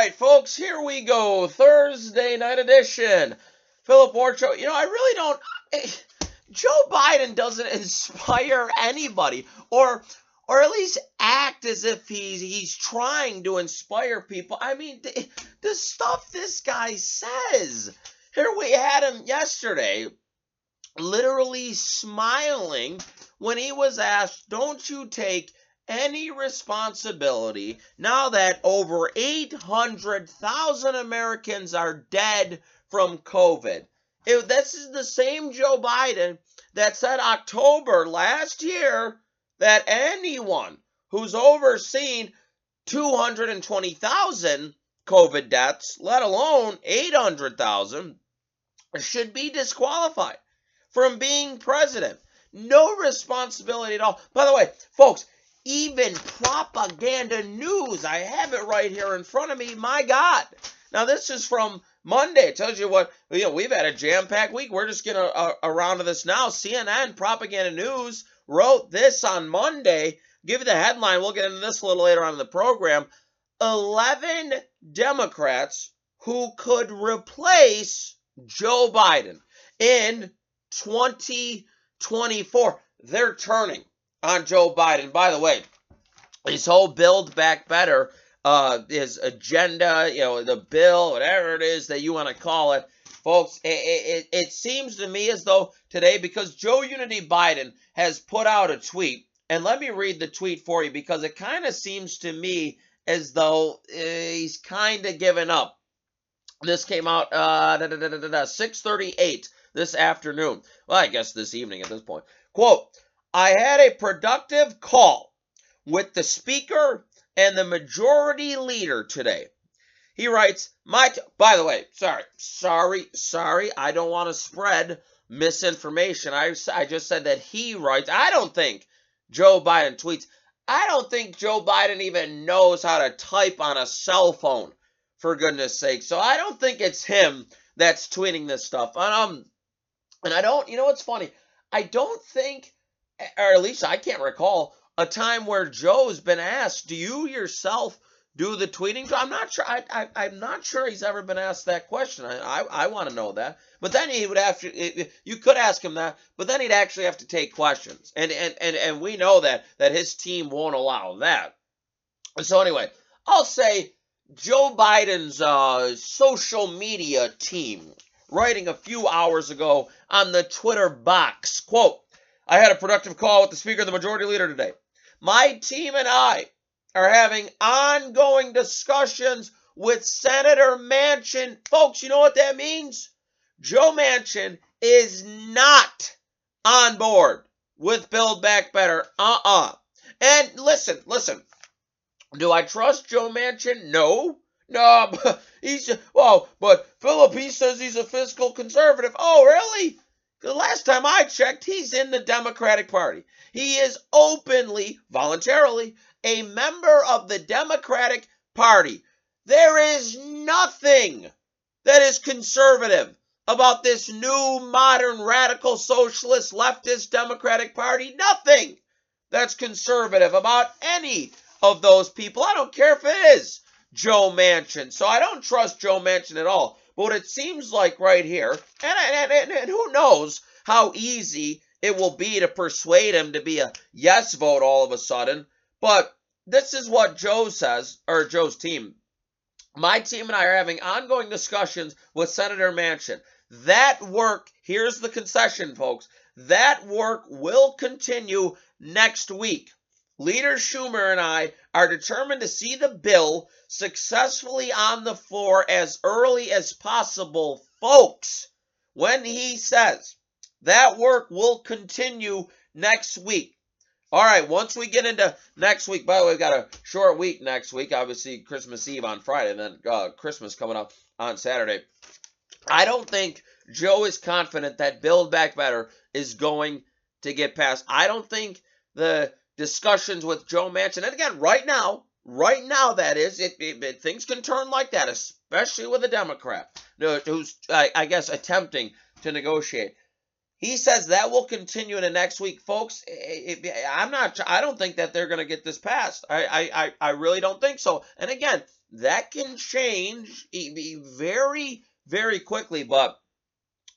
right, folks, here we go. Thursday night edition. Philip Ward Show. You know, I really don't. eh, Joe Biden doesn't inspire anybody, or or at least act as if he's he's trying to inspire people. I mean, the, the stuff this guy says. Here we had him yesterday, literally smiling when he was asked, "Don't you take?" Any responsibility now that over 800,000 Americans are dead from COVID. This is the same Joe Biden that said October last year that anyone who's overseen 220,000 COVID deaths, let alone 800,000, should be disqualified from being president. No responsibility at all. By the way, folks, even propaganda news. I have it right here in front of me. My God. Now, this is from Monday. It tells you what, you know, we've had a jam packed week. We're just getting uh, around to this now. CNN Propaganda News wrote this on Monday. Give you the headline. We'll get into this a little later on in the program. 11 Democrats who could replace Joe Biden in 2024. They're turning on Joe Biden. By the way, his whole Build Back Better, uh, his agenda, you know, the bill, whatever it is that you want to call it, folks, it, it, it seems to me as though today, because Joe Unity Biden has put out a tweet, and let me read the tweet for you because it kind of seems to me as though uh, he's kind of given up. This came out uh, 6:38 this afternoon. Well, I guess this evening at this point. Quote. I had a productive call with the speaker and the majority leader today. He writes, "My t- by the way, sorry, sorry, sorry, I don't want to spread misinformation. I I just said that he writes. I don't think Joe Biden tweets. I don't think Joe Biden even knows how to type on a cell phone, for goodness sake. So I don't think it's him that's tweeting this stuff. And, um, and I don't, you know what's funny? I don't think or at least I can't recall a time where Joe's been asked, "Do you yourself do the tweeting?" I'm not sure. I, am not sure he's ever been asked that question. I I, I want to know that. But then he would have to. You could ask him that, but then he'd actually have to take questions, and and and and we know that that his team won't allow that. So anyway, I'll say Joe Biden's uh, social media team writing a few hours ago on the Twitter box quote. I had a productive call with the Speaker, the Majority Leader today. My team and I are having ongoing discussions with Senator Manchin. Folks, you know what that means? Joe Manchin is not on board with Build Back Better. Uh uh-uh. uh. And listen, listen. Do I trust Joe Manchin? No. No, he's well, but Philip he says he's a fiscal conservative. Oh, really? The last time I checked, he's in the Democratic Party. He is openly, voluntarily, a member of the Democratic Party. There is nothing that is conservative about this new modern radical socialist leftist Democratic Party. Nothing that's conservative about any of those people. I don't care if it is Joe Manchin. So I don't trust Joe Manchin at all. But it seems like right here, and, and, and, who knows how easy it will be to persuade him to be a yes vote all of a sudden. But this is what Joe says, or Joe's team. My team and I are having ongoing discussions with Senator Manchin. That work, here's the concession, folks. That work will continue next week. Leader Schumer and I are determined to see the bill successfully on the floor as early as possible, folks. When he says that work will continue next week. All right, once we get into next week, by the way, we've got a short week next week. Obviously, Christmas Eve on Friday, and then uh, Christmas coming up on Saturday. I don't think Joe is confident that Build Back Better is going to get passed. I don't think the discussions with Joe Manchin. And again, right now, right now, that is, it, it, it things can turn like that, especially with a Democrat who's, I, I guess, attempting to negotiate. He says that will continue in the next week, folks. It, it, I'm not. I don't think that they're going to get this passed. I, I, I really don't think so. And again, that can change very, very quickly. But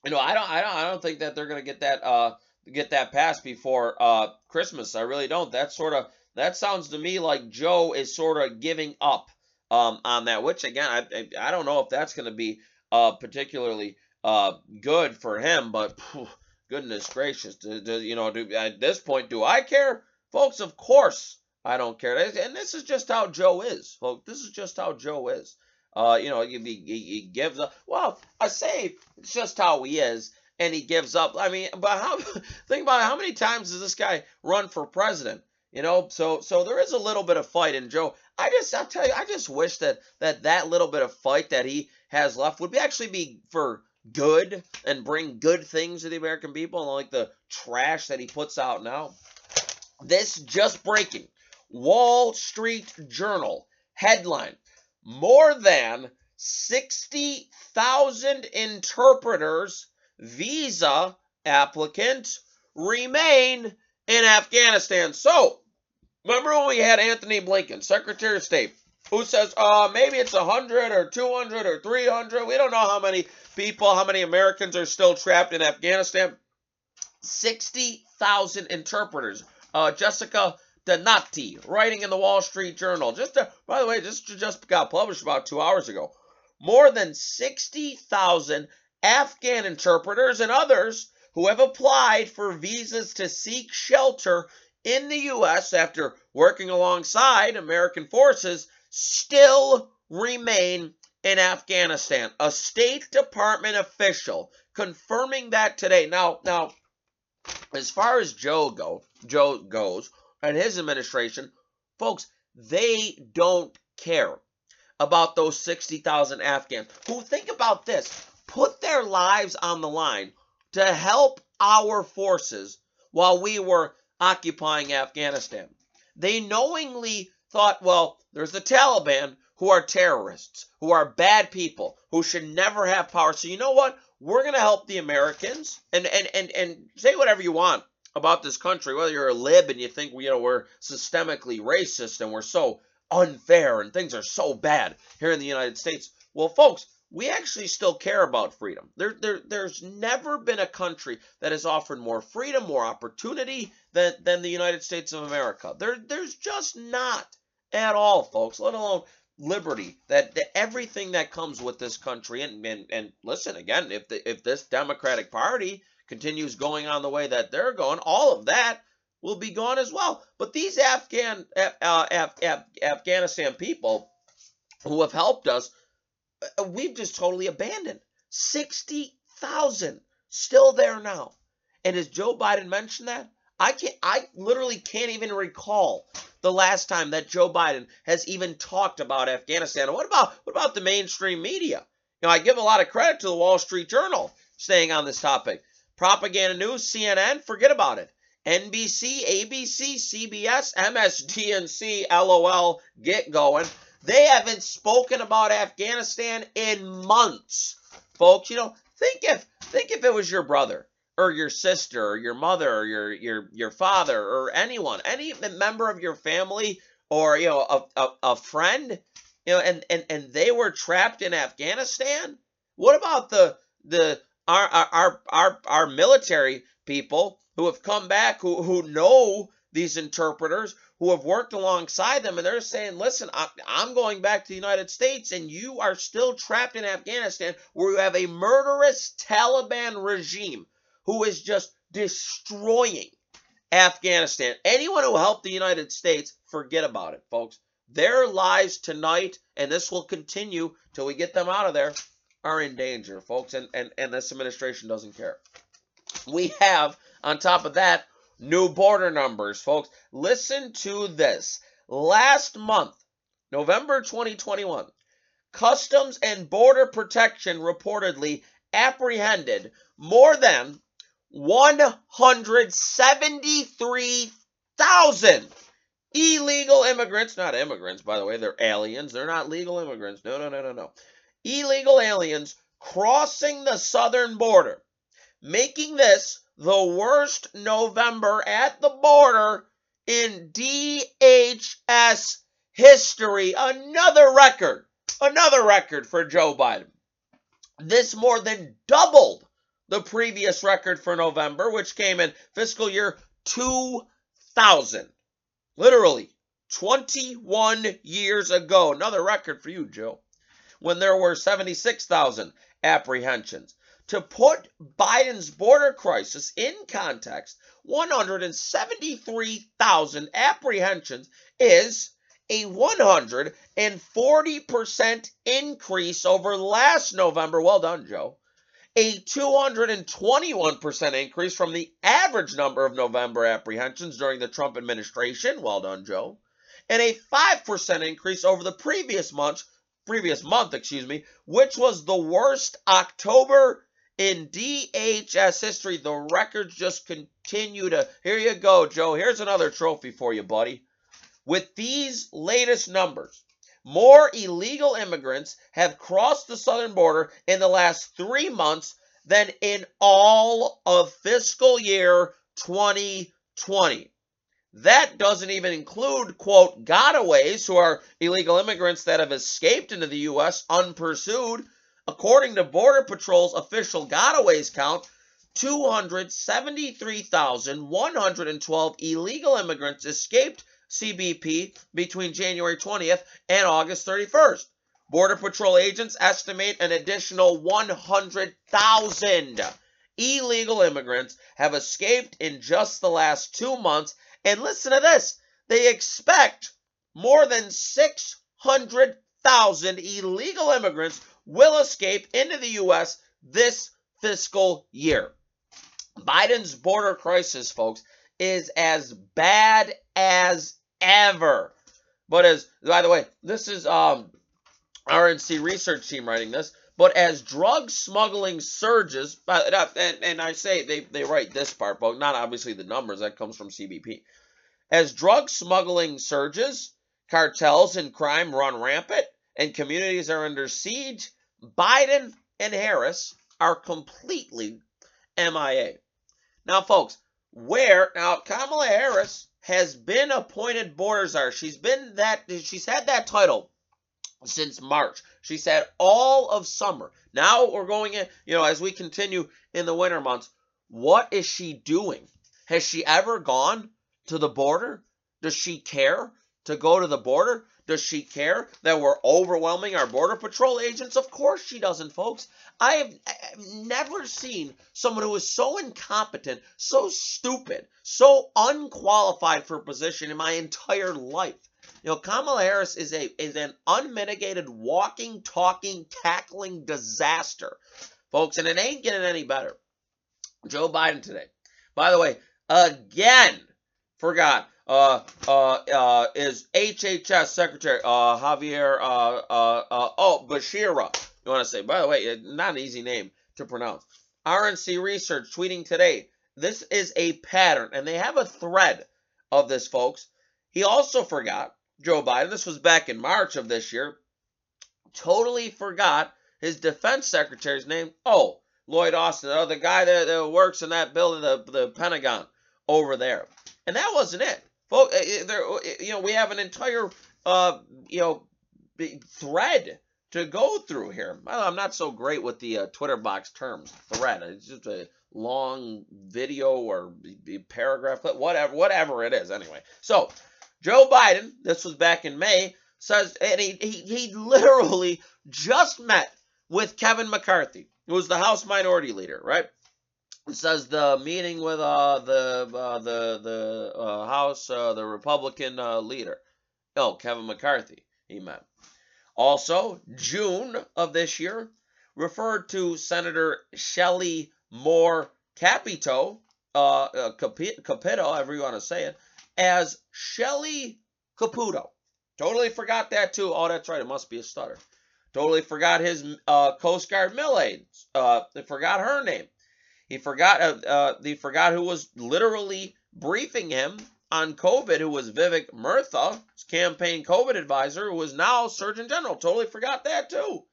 you know, I don't, I don't, I don't think that they're going to get that, uh, get that passed before uh Christmas. I really don't. That sort of, that sounds to me like Joe is sort of giving up um on that. Which again, I, I, don't know if that's going to be uh particularly uh good for him. But phew, goodness gracious, do, do, you know, do, at this point, do I care, folks? Of course. I don't care. And this is just how Joe is, folks. This is just how Joe is. Uh, you know, he, he, he gives up. Well, I say it's just how he is, and he gives up. I mean, but how? think about it, how many times does this guy run for president? You know, so so there is a little bit of fight in Joe. I just I'll tell you, I just wish that that that little bit of fight that he has left would be actually be for good and bring good things to the American people, and like the trash that he puts out now. This just breaking. Wall Street Journal headline more than 60,000 interpreters, visa applicants remain in Afghanistan. So, remember when we had Antony Blinken, Secretary of State, who says, uh, maybe it's 100 or 200 or 300. We don't know how many people, how many Americans are still trapped in Afghanistan. 60,000 interpreters. Uh, Jessica Donati, writing in the Wall Street Journal. Just to, by the way, this just got published about two hours ago. More than 60,000 Afghan interpreters and others who have applied for visas to seek shelter in the U.S. after working alongside American forces still remain in Afghanistan. A State Department official confirming that today. Now, now, as far as Joe go, Joe goes, and his administration, folks, they don't care about those 60,000 Afghans who think about this, put their lives on the line to help our forces while we were occupying Afghanistan. They knowingly thought, well, there's the Taliban who are terrorists, who are bad people, who should never have power. So you know what? We're going to help the Americans and, and, and, and say whatever you want about this country, whether you're a lib and you think you know we're systemically racist and we're so unfair and things are so bad here in the United States. Well, folks, we actually still care about freedom. There, there, there's never been a country that has offered more freedom, more opportunity than, than the United States of America. There, there's just not at all, folks, let alone liberty, that, that everything that comes with this country. And, and, and listen, again, if, the, if this Democratic Party continues going on the way that they're going, all of that will be gone as well. But these Afghan uh, Af- Af- Afghanistan people who have helped us, Uh, uh, we've just totally abandoned. 60,000 still there now. And as Joe Biden mentioned that, I can't I literally can't even recall the last time that Joe Biden has even talked about Afghanistan. what about what about the mainstream media? You know, I give a lot of credit to the Wall Street Journal staying on this topic. Propaganda news, CNN, forget about it. NBC, ABC, CBS, MSDNC, LOL, get going. They haven't spoken about Afghanistan in months. Folks, you know, think if think if it was your brother or your sister or your mother or your your your father or anyone, any member of your family or you know a, a, a friend, you know, and, and and they were trapped in Afghanistan. What about the the our our our our military people who have come back who who know these interpreters who have worked alongside them and they're saying listen i'm going back to the united states and you are still trapped in afghanistan where you have a murderous taliban regime who is just destroying afghanistan anyone who helped the united states forget about it folks their lives tonight and this will continue till we get them out of there are in danger, folks, and, and, and this administration doesn't care. We have, on top of that, new border numbers, folks. Listen to this. Last month, November 2021, Customs and Border Protection reportedly apprehended more than 173,000 illegal immigrants, not immigrants, by the way, they're aliens. They're not legal immigrants. No, no, no, no, no illegal aliens crossing the southern border, making this the worst November at the border in DHS history. Another record Another record for Joe Biden. This more than doubled the previous record for November, which came in fiscal year 2000. Literally 21 years ago. Another record for you, Joe, when there were 76,000 apprehensions. To put Biden's border crisis in context, 173,000 apprehensions is a 140% increase over last November. Well done, Joe. A 221% increase from the average number of November apprehensions during the Trump administration. Well done, Joe. And a 5% increase over the previous month, previous month, excuse me, which was the worst October in DHS history. The records just continue to. Here you go, Joe. Here's another trophy for you, buddy. With these latest numbers, more illegal immigrants have crossed the southern border in the last three months than in all of fiscal year 2020. That doesn't even include, quote, gotaways, who are illegal immigrants that have escaped into the U.S. unpursued. According to Border Patrol's official gotaways count, 273,112 illegal immigrants escaped CBP between January 20th and August 31st. Border Patrol agents estimate an additional 100,000 illegal immigrants have escaped in just the last two months. And listen to this they expect more than 600,000 illegal immigrants will escape into the U.S. this fiscal year. Biden's border crisis, folks, is as bad as ever. But as by the way, this is um RNC research team writing this. But as drug smuggling surges, and, and I say they, they write this part, but not obviously the numbers, that comes from CBP. As drug smuggling surges, cartels and crime run rampant, and communities are under siege, Biden and Harris are completely MIA. Now, folks, where, now Kamala Harris has been appointed border czar. She's been that she's had that title since March. She said all of summer. Now we're going in, you know, as we continue in the winter months. What is she doing? Has she ever gone to the border? Does she care to go to the border? Does she care that we're overwhelming our Border Patrol agents? Of course she doesn't, folks. I have never seen someone who is so incompetent, so stupid, so unqualified for a position in my entire life. You know, Kamala Harris is a is an unmitigated walking, talking, tackling disaster, folks, and it ain't getting any better. Joe Biden today. By the way, again, forgot uh, uh, uh, is HHS Secretary uh, Xavier uh, uh, uh, oh Becerra. You want to say? By the way, not an easy name to pronounce. RNC Research tweeting today. This is a pattern, and they have a thread of this, folks. He also forgot Joe Biden. This was back in March of this year. Totally forgot his defense secretary's name. Oh, Lloyd Austin, the guy that, that works in that building, the, the Pentagon over there. And that wasn't it. Folks, eh, eh, there, eh, you know, we have an entire, uh, you know, thread to go through here. I'm not so great with the uh, Twitter box terms. Thread. It's just a long video or paragraph, whatever, whatever it is. Anyway, so Joe Biden, this was back in May, says, and he he, he literally just met with Kevin McCarthy, who was the House Minority Leader, right? It says the meeting with uh, the uh, the the uh, House uh, the Republican uh, leader, oh Kevin McCarthy, he met. Also, June of this year referred to Senator Shelley Moore Capito, uh, Capito, however you want to say it, as Shelley Caputo. Totally forgot that too. Oh, that's right. It must be a stutter. Totally forgot his Coast Guard mill aide. Uh, forgot her name. He forgot uh, uh, he forgot who was literally briefing him on COVID, who was Vivek Murthy, campaign COVID advisor, who is now Surgeon General. Totally forgot that too.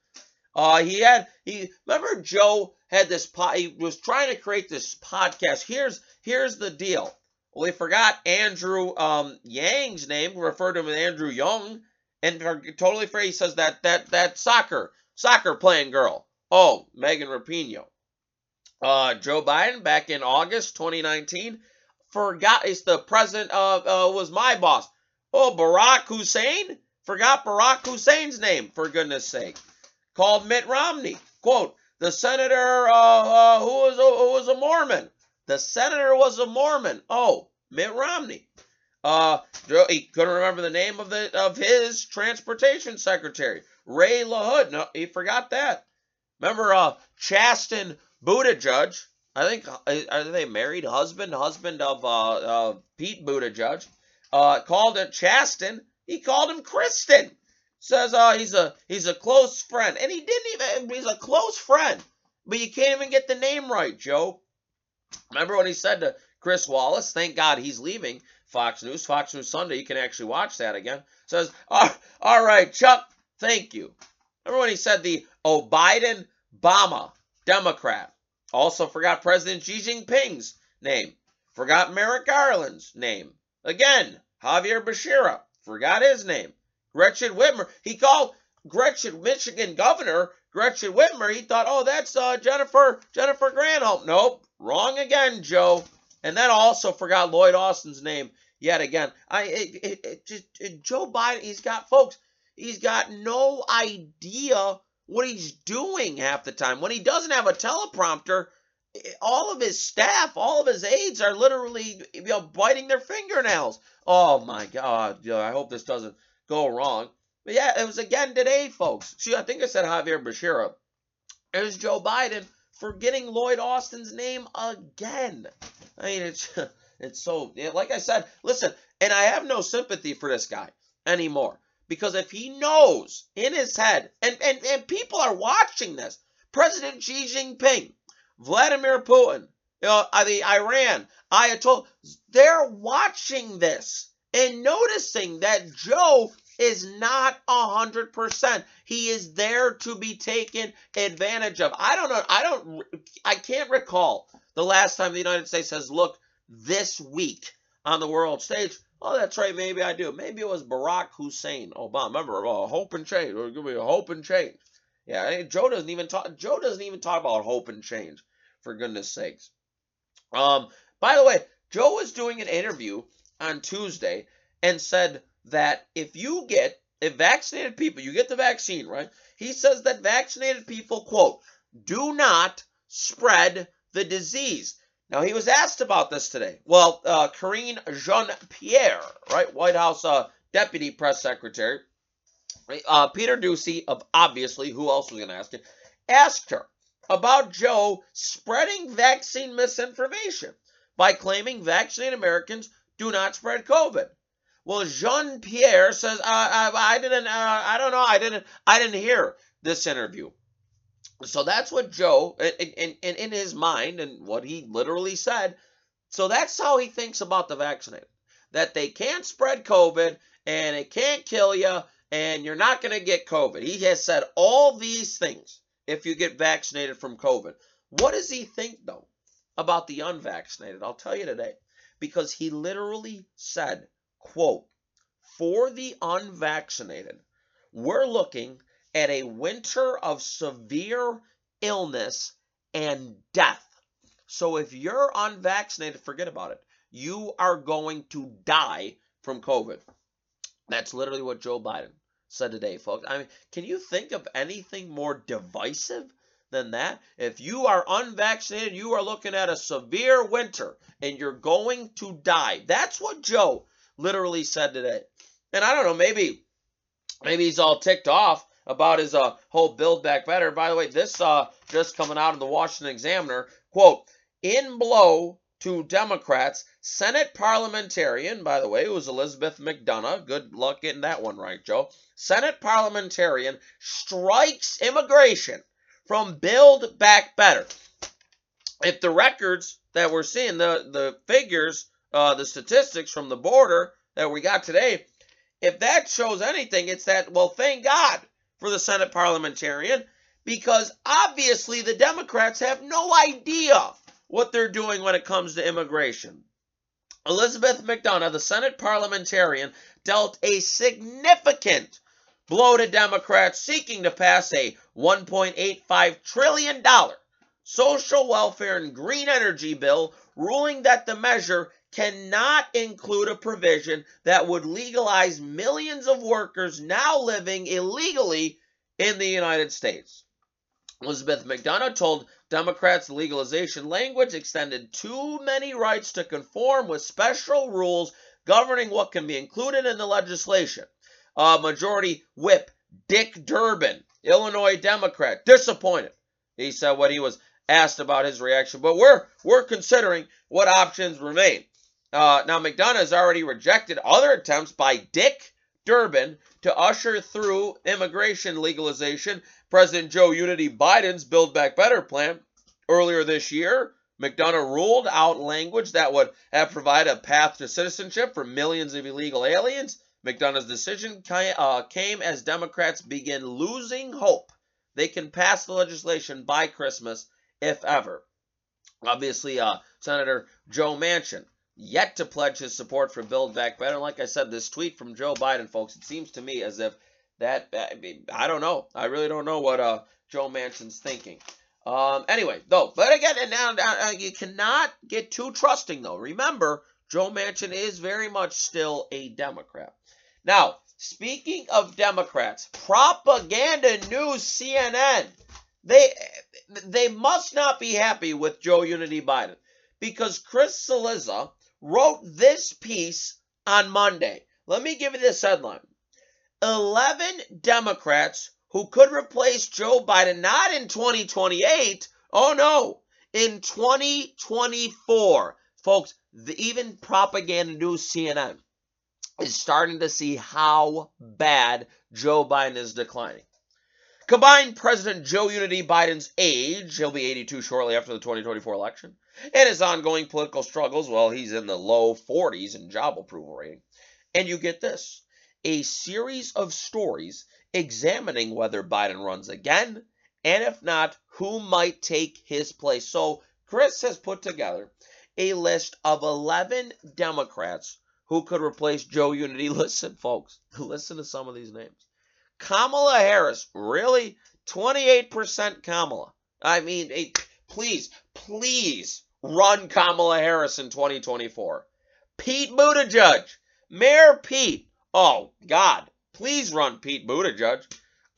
Uh, he had he remember Joe had this pod, he was trying to create this podcast. Here's here's the deal. Well, he forgot Andrew um, Yang's name, referred to him as Andrew Young, And totally free, he says that that that soccer soccer playing girl. Oh, Megan Rapinoe. Uh, Joe Biden back in August 2019 forgot it's the president of uh, was my boss. Oh, Barack Hussein forgot Barack Hussein's name for goodness sake. Called Mitt Romney. Quote: The senator uh, uh, who was who was a Mormon. The senator was a Mormon. Oh, Mitt Romney. Uh, he couldn't remember the name of the of his transportation secretary, Ray LaHood. No, he forgot that. Remember, uh, Chasten Buttigieg. I think are they married? Husband, husband of uh, uh Pete Buttigieg. Uh, called it Chasten. He called him Kristen. Says uh he's a he's a close friend, and he didn't even. He's a close friend, but you can't even get the name right, Joe. Remember what he said to Chris Wallace? Thank God he's leaving Fox News. Fox News Sunday, you can actually watch that again. Says, all right, Chuck, thank you. Remember when he said the Oh Biden Obama Democrat? Also forgot President Xi Jinping's name. Forgot Merrick Garland's name. Again, Xavier Becerra. Forgot his name. Gretchen Whitmer. He called Gretchen, Michigan governor, Gretchen Whitmer. He thought, oh, that's uh, Jennifer Jennifer Granholm. Nope, wrong again, Joe. And then also forgot Lloyd Austin's name yet again. I it, it, it Joe Biden. He's got folks. He's got no idea what he's doing half the time. When he doesn't have a teleprompter, all of his staff, all of his aides are literally you know biting their fingernails. Oh my God! I hope this doesn't go wrong. But yeah, it was again today, folks. See, I think I said Xavier Becerra. There's Joe Biden forgetting Lloyd Austin's name again. I mean, it's it's so like I said. Listen, and I have no sympathy for this guy anymore because if he knows in his head, and and and people are watching this, President Xi Jinping, Vladimir Putin, uh, the Iran Ayatollah, they're watching this and noticing that Joe is not a hundred percent. He is there to be taken advantage of. I don't know. I don't. I can't recall the last time the United States has looked this weak on the world stage. Oh, that's right. Maybe I do. Maybe it was Barack Hussein Obama. Remember, uh, hope and change. Or give me hope and change. Yeah, Joe doesn't even talk. Joe doesn't even talk about hope and change. For goodness sakes. Um. By the way, Joe was doing an interview on Tuesday and said that if you get if vaccinated people, you get the vaccine, right? He says that vaccinated people, quote, do not spread the disease. Now, he was asked about this today. Well, uh, Karine Jean Pierre, right, White House uh, Deputy Press Secretary, uh, Peter Doocy, of obviously, who else was going to ask it, asked her about Joe spreading vaccine misinformation by claiming vaccinated Americans do not spread COVID. Well, Jean Pierre says, I, I, I didn't, uh, I don't know, I didn't, I didn't hear this interview. So that's what Joe, in, in, in his mind, and what he literally said. So that's how he thinks about the vaccinated. That they can't spread COVID and it can't kill you and you're not going to get COVID. He has said all these things if you get vaccinated from COVID. What does he think, though, about the unvaccinated? I'll tell you today. Because he literally said quote, for the unvaccinated, we're looking at a winter of severe illness and death. So if you're unvaccinated, forget about it. You are going to die from COVID. That's literally what Joe Biden said today, folks. I mean, can you think of anything more divisive than that? If you are unvaccinated, you are looking at a severe winter and you're going to die. That's what Joe literally said today. And I don't know, maybe maybe he's all ticked off about his uh, whole build back better. By the way, this uh, just coming out of the Washington Examiner, quote, in blow to Democrats, Senate parliamentarian, by the way, it was Elizabeth MacDonough. Good luck getting that one right, Joe. Senate parliamentarian strikes immigration from Build Back Better. If the records that we're seeing, the, the figures uh, the statistics from the border that we got today, if that shows anything, it's that, well, thank God for the Senate parliamentarian because obviously the Democrats have no idea what they're doing when it comes to immigration. Elizabeth MacDonough, the Senate parliamentarian, dealt a significant blow to Democrats seeking to pass a $1.85 trillion social welfare and green energy bill, ruling that the measure cannot include a provision that would legalize millions of workers now living illegally in the United States. Elizabeth MacDonough told Democrats legalization language extended too many rights to conform with special rules governing what can be included in the legislation. Uh, Majority Whip Dick Durbin, Illinois Democrat, disappointed. He said what he was asked about his reaction, but we're we're considering what options remain. Uh, now MacDonough has already rejected other attempts by Dick Durbin to usher through immigration legalization. President Joe Unity Biden's Build Back Better plan earlier this year. MacDonough ruled out language that would have provided a path to citizenship for millions of illegal aliens. MacDonough's decision uh, came as Democrats begin losing hope they can pass the legislation by Christmas, if ever. Obviously, uh, Senator Joe Manchin yet to pledge his support for Build Back Better. Like I said, this tweet from Joe Biden, folks, it seems to me as if that, I, mean, I don't know. I really don't know what uh, Joe Manchin's thinking. Um, anyway, though, but again, and now uh, you cannot get too trusting, though. Remember, Joe Manchin is very much still a Democrat. Now, speaking of Democrats, propaganda news CNN, they they must not be happy with Joe Unity Biden because Chris Cillizza wrote this piece on Monday. Let me give you this headline 11 Democrats who could replace Joe Biden not in 2028, oh no, in 2024. Folks, the, even propaganda news CNN is starting to see how bad Joe Biden is declining. Combine President Joe Unity Biden's age, he'll be 82 shortly after the 2024 election, and his ongoing political struggles, well, he's in the low 40s in job approval rating. And you get this a series of stories examining whether Biden runs again, and if not, who might take his place. So, Chris has put together a list of 11 Democrats who could replace Joe Unity. Listen, folks, listen to some of these names. Kamala Harris, really? 28% Kamala. I mean, please, please run Kamala Harris in 2024. Pete Buttigieg, Mayor Pete. Oh, God, please run Pete Buttigieg.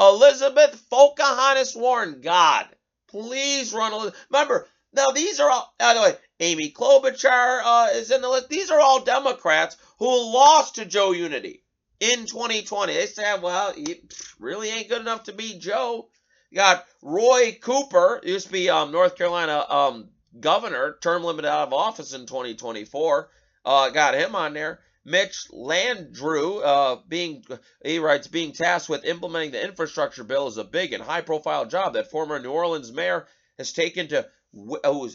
Elizabeth Pocahontas Warren, God, please run. Elizabeth. Remember, now these are all, by the way, Amy Klobuchar uh, is in the list. These are all Democrats who lost to Joe Unity in 2020. They said, well, he really ain't good enough to beat Joe. You got Roy Cooper, used to be um, North Carolina um, governor, term limited out of office in 2024. Uh, got him on there. Mitch Landrieu, uh, being he writes, being tasked with implementing the infrastructure bill is a big and high-profile job that former New Orleans mayor has taken to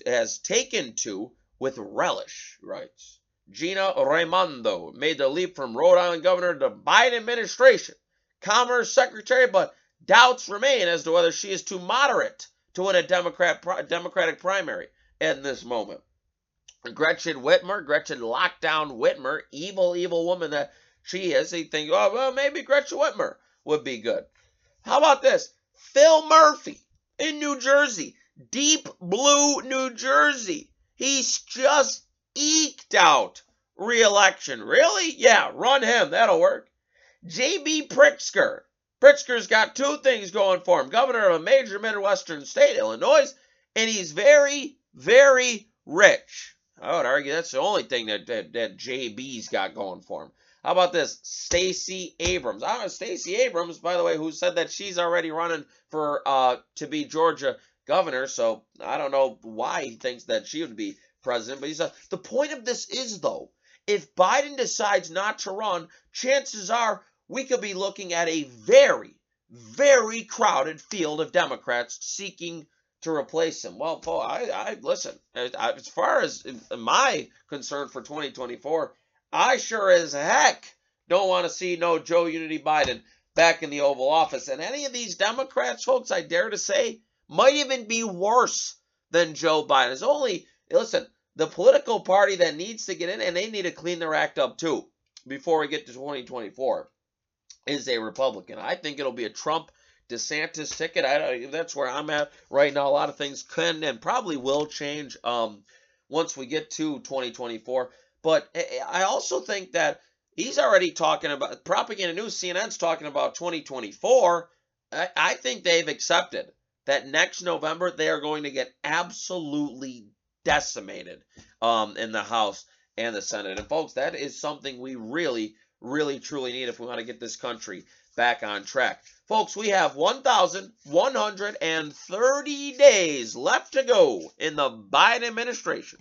has taken to with relish. Writes Gina Raimondo made the leap from Rhode Island governor to Biden administration, Commerce Secretary, but doubts remain as to whether she is too moderate to win a Democrat Democratic primary in this moment. Gretchen Whitmer, Gretchen Lockdown Whitmer, evil, evil woman that she is. He thinks, oh, well, maybe Gretchen Whitmer would be good. How about this? Phil Murphy in New Jersey, deep blue New Jersey. He's just eked out reelection. Really? Yeah, run him. That'll work. J.B. Pritzker. Pritzker's got two things going for him governor of a major Midwestern state, Illinois, and he's very, very rich. I would argue that's the only thing that, that, that JB's got going for him. How about this? Stacey Abrams. I know Stacey Abrams, by the way, who said that she's already running for uh to be Georgia governor. So I don't know why he thinks that she would be president. But he said the point of this is though, if Biden decides not to run, chances are we could be looking at a very, very crowded field of Democrats seeking to replace him. Well, Paul, I, I listen. As far as my concern for 2024, I sure as heck don't want to see no Joe Unity Biden back in the Oval Office. And any of these Democrats, folks, I dare to say, might even be worse than Joe Biden. It's only listen, the political party that needs to get in, and they need to clean their act up too before we get to 2024. is a Republican. I think it'll be a Trump DeSantis ticket. I that's where I'm at right now. A lot of things can and probably will change um, once we get to 2024. But I also think that he's already talking about propaganda news. CNN's talking about 2024. I, I think they've accepted that next November they are going to get absolutely decimated um, in the House and the Senate. And folks, that is something we really, really, truly need if we want to get this country back on track. Folks, we have 1,130 days left to go in the Biden administration.